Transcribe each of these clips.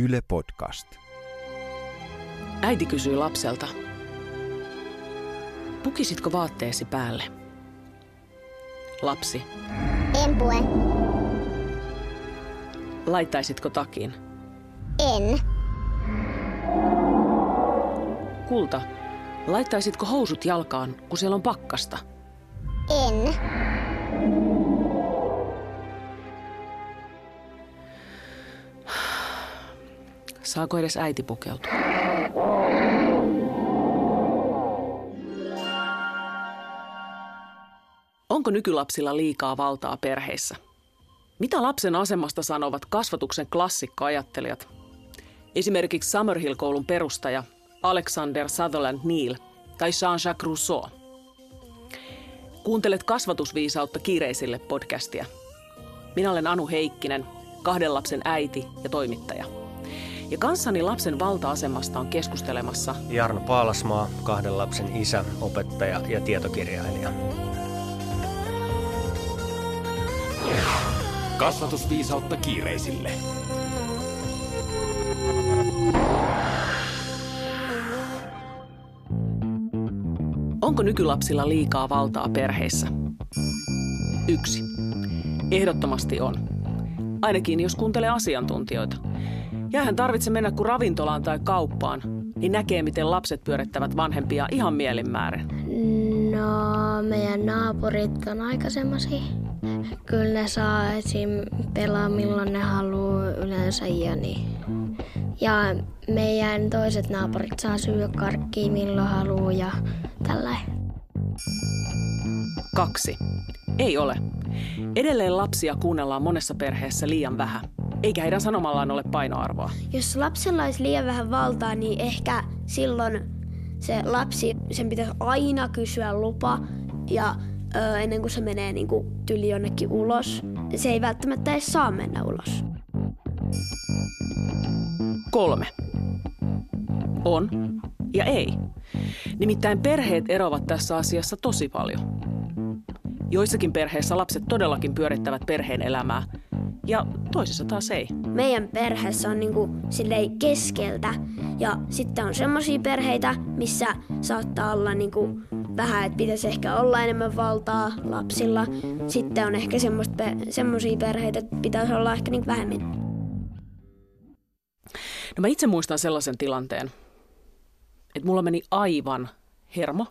Yle Podcast. Äiti kysyy lapselta. Pukisitko vaatteesi päälle? Lapsi. En pue. Laittaisitko takin? En. Kulta. Laittaisitko housut jalkaan, kun siellä on pakkasta? En. Saako edes äiti pukeutua? Onko nykylapsilla liikaa valtaa perheissä? Mitä lapsen asemasta sanovat kasvatuksen klassikkoajattelijat? Esimerkiksi Summerhill-koulun perustaja Alexander Sutherland Neal tai Jean-Jacques Rousseau. Kuuntelet kasvatusviisautta kiireisille podcastia. Minä olen Anu Heikkinen, kahden lapsen äiti ja toimittaja. Ja kanssani lapsen valta-asemasta on keskustelemassa Jarno Paalasmaa, kahden lapsen isä, opettaja ja tietokirjailija. Kasvatusviisautta kiireisille. Onko nykylapsilla liikaa valtaa perheissä? Yksi. Ehdottomasti on. Ainakin jos kuuntelee asiantuntijoita. Jäähän tarvitse mennä kuin ravintolaan tai kauppaan, niin näkee, miten lapset pyörittävät vanhempia ihan mielinmäärin. No, meidän naapurit on aika semmosia. Kyllä ne saa esim. pelaa milloin ne haluaa yleensä ja niin. Ja meidän toiset naapurit saa syödä karkkia milloin haluaa ja tällä. Kaksi. Ei ole. Edelleen lapsia kuunnellaan monessa perheessä liian vähän, eikä heidän sanomallaan ole painoarvoa. Jos lapsella olisi liian vähän valtaa, niin ehkä silloin se lapsi, sen pitäisi aina kysyä lupa ja ö, ennen kuin se menee niin kuin tyli jonnekin ulos. Se ei välttämättä edes saa mennä ulos. Kolme. On ja ei. Nimittäin perheet eroavat tässä asiassa tosi paljon. Joissakin perheissä lapset todellakin pyörittävät perheen elämää, ja toisissa taas ei. Meidän perheessä on niinku silleen keskeltä ja sitten on semmoisia perheitä, missä saattaa olla niinku vähän, että pitäisi ehkä olla enemmän valtaa lapsilla. Sitten on ehkä semmoisia perheitä, että pitäisi olla ehkä niinku vähemmän. No mä itse muistan sellaisen tilanteen, että mulla meni aivan hermo,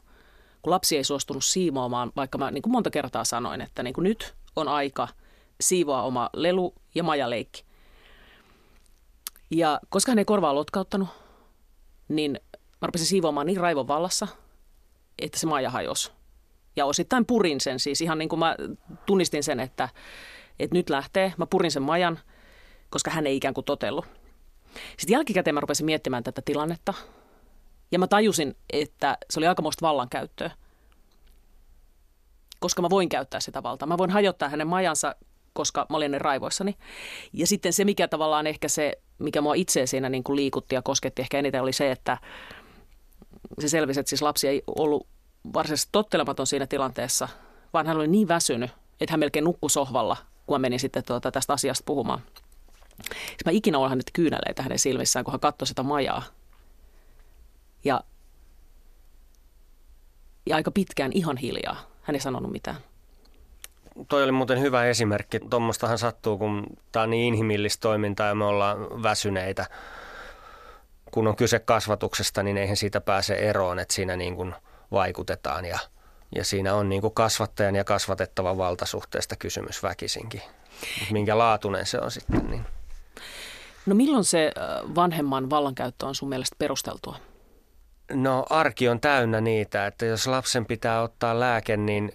kun lapsi ei suostunut siivoamaan, vaikka mä niin kuin monta kertaa sanoin, että niin kuin nyt on aika siivoa oma lelu ja majaleikki. Ja koska hän ei korvaa lotkauttanut, niin mä rupesin siivoamaan niin raivon vallassa, että se maja hajosi. Ja osittain purin sen siis, ihan niin kuin mä tunnistin sen, että, että nyt lähtee. Mä purin sen majan, koska hän ei ikään kuin totellut. Sitten jälkikäteen mä rupesin miettimään tätä tilannetta. Ja mä tajusin, että se oli aikamoista vallankäyttöä. Koska mä voin käyttää sitä valtaa. Mä voin hajottaa hänen majansa, koska mä olin ne raivoissani. Ja sitten se, mikä tavallaan ehkä se, mikä mua itse siinä niin kuin liikutti ja kosketti ehkä eniten, oli se, että se selvisi, että siis lapsi ei ollut varsinaisesti tottelematon siinä tilanteessa, vaan hän oli niin väsynyt, että hän melkein nukkui sohvalla, kun mä menin sitten tuota tästä asiasta puhumaan. Siis mä ikinä olen nyt kyyneleitä hänen silmissään, kun hän katsoi sitä majaa. Ja, ja aika pitkään ihan hiljaa. Hän ei sanonut mitään. Toi oli muuten hyvä esimerkki. Tuommoistahan sattuu, kun tämä on niin inhimillistä toimintaa ja me ollaan väsyneitä. Kun on kyse kasvatuksesta, niin eihän siitä pääse eroon, että siinä niin kuin vaikutetaan ja, ja siinä on niin kuin kasvattajan ja kasvatettavan valtasuhteesta kysymys väkisinkin. Minkä laatuinen se on sitten, niin – No milloin se vanhemman vallankäyttö on sun mielestä perusteltua? No arki on täynnä niitä, että jos lapsen pitää ottaa lääke, niin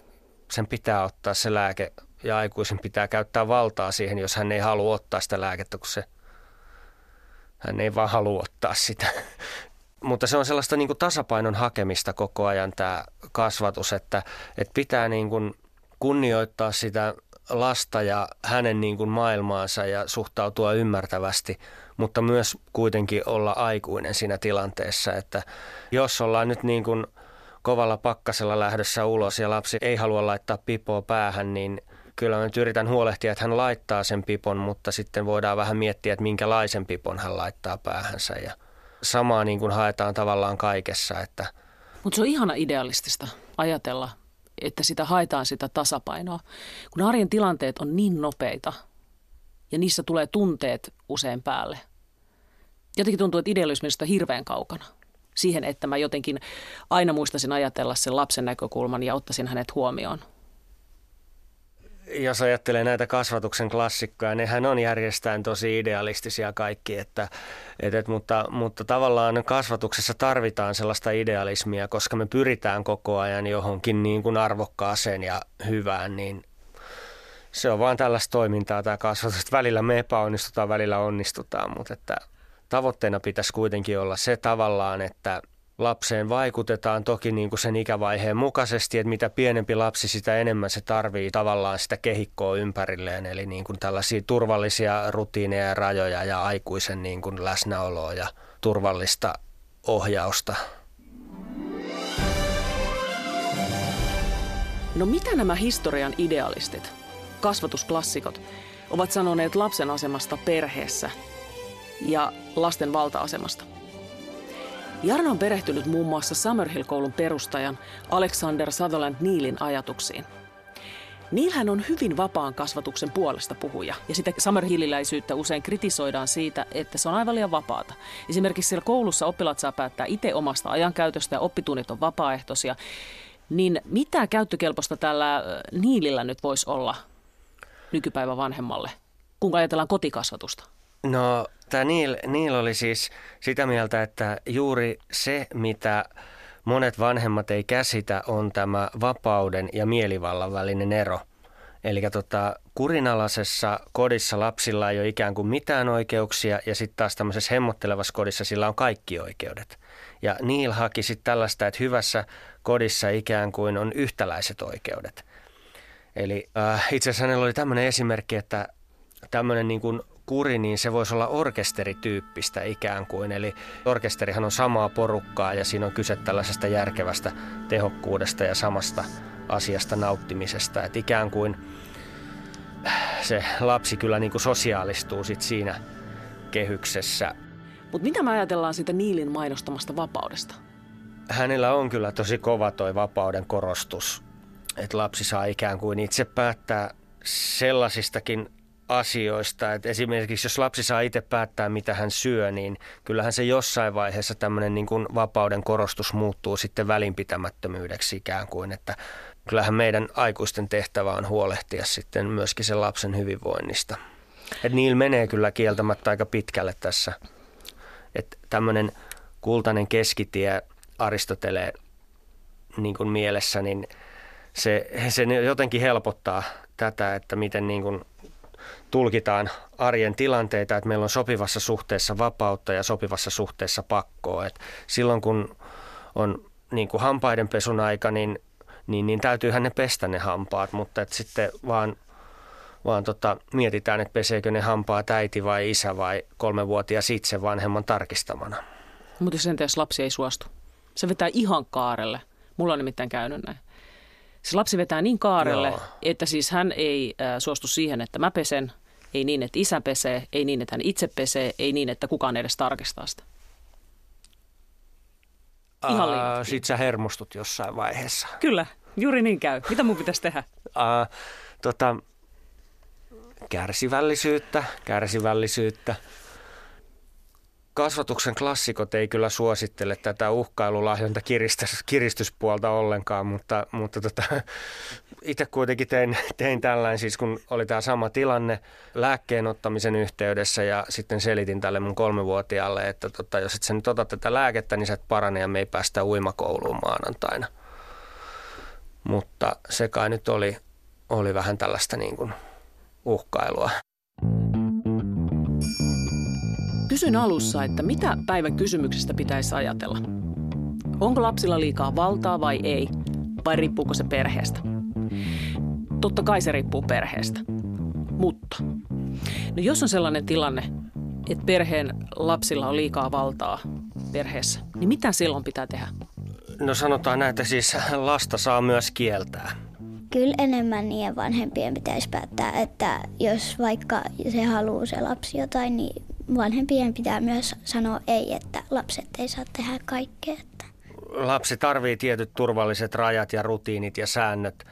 sen pitää ottaa se lääke ja aikuisen pitää käyttää valtaa siihen, jos hän ei halua ottaa sitä lääkettä, kun se, hän ei vaan halua ottaa sitä. Mutta se on sellaista niin kuin tasapainon hakemista koko ajan tämä kasvatus, että, että pitää niin kuin kunnioittaa sitä lasta ja hänen niin kuin maailmaansa ja suhtautua ymmärtävästi, mutta myös kuitenkin olla aikuinen siinä tilanteessa, että jos ollaan nyt niin kuin kovalla pakkasella lähdössä ulos ja lapsi ei halua laittaa pipoa päähän, niin kyllä mä nyt yritän huolehtia, että hän laittaa sen pipon, mutta sitten voidaan vähän miettiä, että minkälaisen pipon hän laittaa päähänsä. Ja samaa niin kuin haetaan tavallaan kaikessa, että Mutta se on ihana idealistista ajatella, että sitä haetaan sitä tasapainoa. Kun arjen tilanteet on niin nopeita ja niissä tulee tunteet usein päälle. Jotenkin tuntuu, että idealismista hirveän kaukana. Siihen, että mä jotenkin aina muistaisin ajatella sen lapsen näkökulman ja ottaisin hänet huomioon. Jos ajattelee näitä kasvatuksen klassikkoja, nehän on järjestään tosi idealistisia kaikki, että, et, et, mutta, mutta tavallaan kasvatuksessa tarvitaan sellaista idealismia, koska me pyritään koko ajan johonkin niin kuin arvokkaaseen ja hyvään, niin se on vaan tällaista toimintaa tämä kasvatus. että Välillä me epäonnistutaan, välillä onnistutaan, mutta että tavoitteena pitäisi kuitenkin olla se tavallaan, että lapseen vaikutetaan toki niin kuin sen ikävaiheen mukaisesti, että mitä pienempi lapsi, sitä enemmän se tarvii tavallaan sitä kehikkoa ympärilleen, eli niin kuin tällaisia turvallisia rutiineja ja rajoja ja aikuisen niin kuin läsnäoloa ja turvallista ohjausta. No mitä nämä historian idealistit, kasvatusklassikot, ovat sanoneet lapsen asemasta perheessä ja lasten valta-asemasta? Jarno on perehtynyt muun muassa Summerhill-koulun perustajan Alexander Sutherland Neilin ajatuksiin. Neilhän on hyvin vapaan kasvatuksen puolesta puhuja, ja sitä Summerhilliläisyyttä usein kritisoidaan siitä, että se on aivan liian vapaata. Esimerkiksi siellä koulussa oppilaat saa päättää itse omasta ajankäytöstä ja oppitunnit on vapaaehtoisia. Niin mitä käyttökelpoista tällä Niilillä nyt voisi olla nykypäivän vanhemmalle, kun ajatellaan kotikasvatusta? No tämä Neil, Neil oli siis sitä mieltä, että juuri se, mitä monet vanhemmat ei käsitä, on tämä vapauden ja mielivallan välinen ero. Eli tota, kurinalaisessa kodissa lapsilla ei ole ikään kuin mitään oikeuksia ja sitten taas tämmöisessä hemmottelevassa kodissa sillä on kaikki oikeudet. Ja Neil haki sitten tällaista, että hyvässä kodissa ikään kuin on yhtäläiset oikeudet. Eli äh, itse asiassa hänellä oli tämmöinen esimerkki, että tämmöinen niin kuin kuri, niin se voisi olla orkesterityyppistä ikään kuin. Eli orkesterihan on samaa porukkaa ja siinä on kyse tällaisesta järkevästä tehokkuudesta ja samasta asiasta nauttimisesta. Että ikään kuin se lapsi kyllä niin kuin sosiaalistuu sit siinä kehyksessä. Mutta mitä me ajatellaan siitä Niilin mainostamasta vapaudesta? Hänellä on kyllä tosi kova toi vapauden korostus, että lapsi saa ikään kuin itse päättää sellaisistakin asioista. Et esimerkiksi jos lapsi saa itse päättää, mitä hän syö, niin kyllähän se jossain vaiheessa tämmöinen niin kuin vapauden korostus muuttuu sitten välinpitämättömyydeksi ikään kuin, että kyllähän meidän aikuisten tehtävä on huolehtia sitten myöskin sen lapsen hyvinvoinnista. Et niillä menee kyllä kieltämättä aika pitkälle tässä. Että tämmöinen kultainen keskitie Aristoteleen niin kuin mielessä, niin se, se jotenkin helpottaa tätä, että miten niin kuin tulkitaan arjen tilanteita, että meillä on sopivassa suhteessa vapautta ja sopivassa suhteessa pakkoa. Et silloin kun on niin kuin hampaiden pesun aika, niin, niin, niin täytyyhän ne pestä ne hampaat, mutta et sitten vaan, vaan tota, mietitään, että peseekö ne hampaat äiti vai isä vai kolmevuotias itse vanhemman tarkistamana. Mutta sen jos lapsi ei suostu. Se vetää ihan kaarelle. Mulla on nimittäin käynyt näin. Se lapsi vetää niin kaarelle, Joo. että siis hän ei äh, suostu siihen, että mä pesen, ei niin, että isä pesee, ei niin, että hän itse pesee, ei niin, että kukaan edes tarkistaa sitä. Ihan liian. Sitten sä hermostut jossain vaiheessa. Kyllä, juuri niin käy. Mitä mun pitäisi tehdä? Ää, tota, kärsivällisyyttä, kärsivällisyyttä. Kasvatuksen klassikot ei kyllä suosittele tätä uhkailulahjonta kiristys, kiristyspuolta ollenkaan, mutta, mutta tota, itse kuitenkin tein, tein tällainen, siis kun oli tämä sama tilanne lääkkeen ottamisen yhteydessä ja sitten selitin tälle mun kolmevuotiaalle, että tota, jos et sä nyt ota tätä lääkettä, niin sä et parane ja me ei päästä uimakouluun maanantaina. Mutta se kai nyt oli, oli vähän tällaista niin kuin uhkailua. Kysyin alussa, että mitä päivän kysymyksestä pitäisi ajatella. Onko lapsilla liikaa valtaa vai ei? Vai riippuuko se perheestä? Totta kai se riippuu perheestä. Mutta no jos on sellainen tilanne, että perheen lapsilla on liikaa valtaa perheessä, niin mitä silloin pitää tehdä? No sanotaan näin, että siis lasta saa myös kieltää. Kyllä enemmän niiden vanhempien pitäisi päättää, että jos vaikka se haluaa se lapsi jotain, niin vanhempien pitää myös sanoa ei, että lapset ei saa tehdä kaikkea. Että. Lapsi tarvii tietyt turvalliset rajat ja rutiinit ja säännöt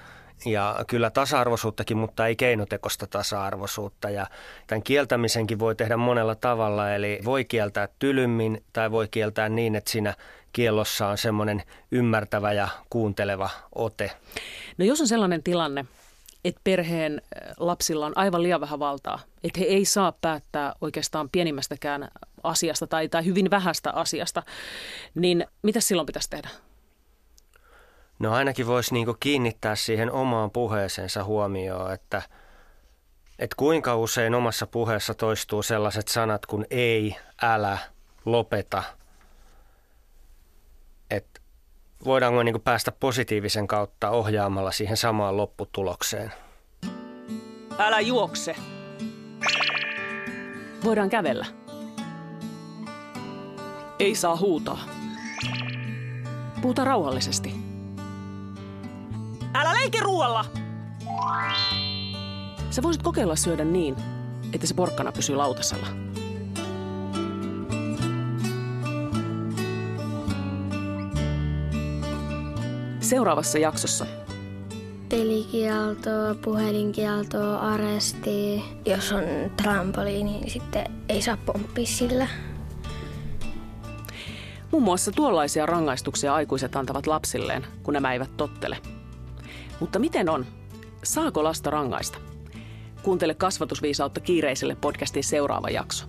ja kyllä tasa-arvoisuuttakin, mutta ei keinotekosta tasa-arvoisuutta. Ja tämän kieltämisenkin voi tehdä monella tavalla, eli voi kieltää tylymmin tai voi kieltää niin, että siinä kiellossa on semmoinen ymmärtävä ja kuunteleva ote. No jos on sellainen tilanne, että perheen lapsilla on aivan liian vähän valtaa, että he ei saa päättää oikeastaan pienimmästäkään asiasta tai, tai hyvin vähästä asiasta, niin mitä silloin pitäisi tehdä? No ainakin voisi niinku kiinnittää siihen omaan puheeseensa huomioon, että, että kuinka usein omassa puheessa toistuu sellaiset sanat kuin ei, älä, lopeta. Että voidaanko niinku päästä positiivisen kautta ohjaamalla siihen samaan lopputulokseen. Älä juokse. Voidaan kävellä. Ei saa huutaa. Puhuta rauhallisesti. Älä leike ruoalla! Sä voisit kokeilla syödä niin, että se porkkana pysyy lautasella. Seuraavassa jaksossa Pelikielto, puhelinkielto, aresti. Jos on trampoliini, niin sitten ei saa pomppia sillä. Muun muassa tuollaisia rangaistuksia aikuiset antavat lapsilleen, kun nämä eivät tottele – mutta miten on? Saako lasta rangaista? Kuuntele kasvatusviisautta kiireiselle podcastin seuraava jakso.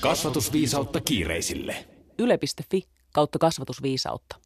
Kasvatusviisautta kiireisille. Yle.fi kautta kasvatusviisautta.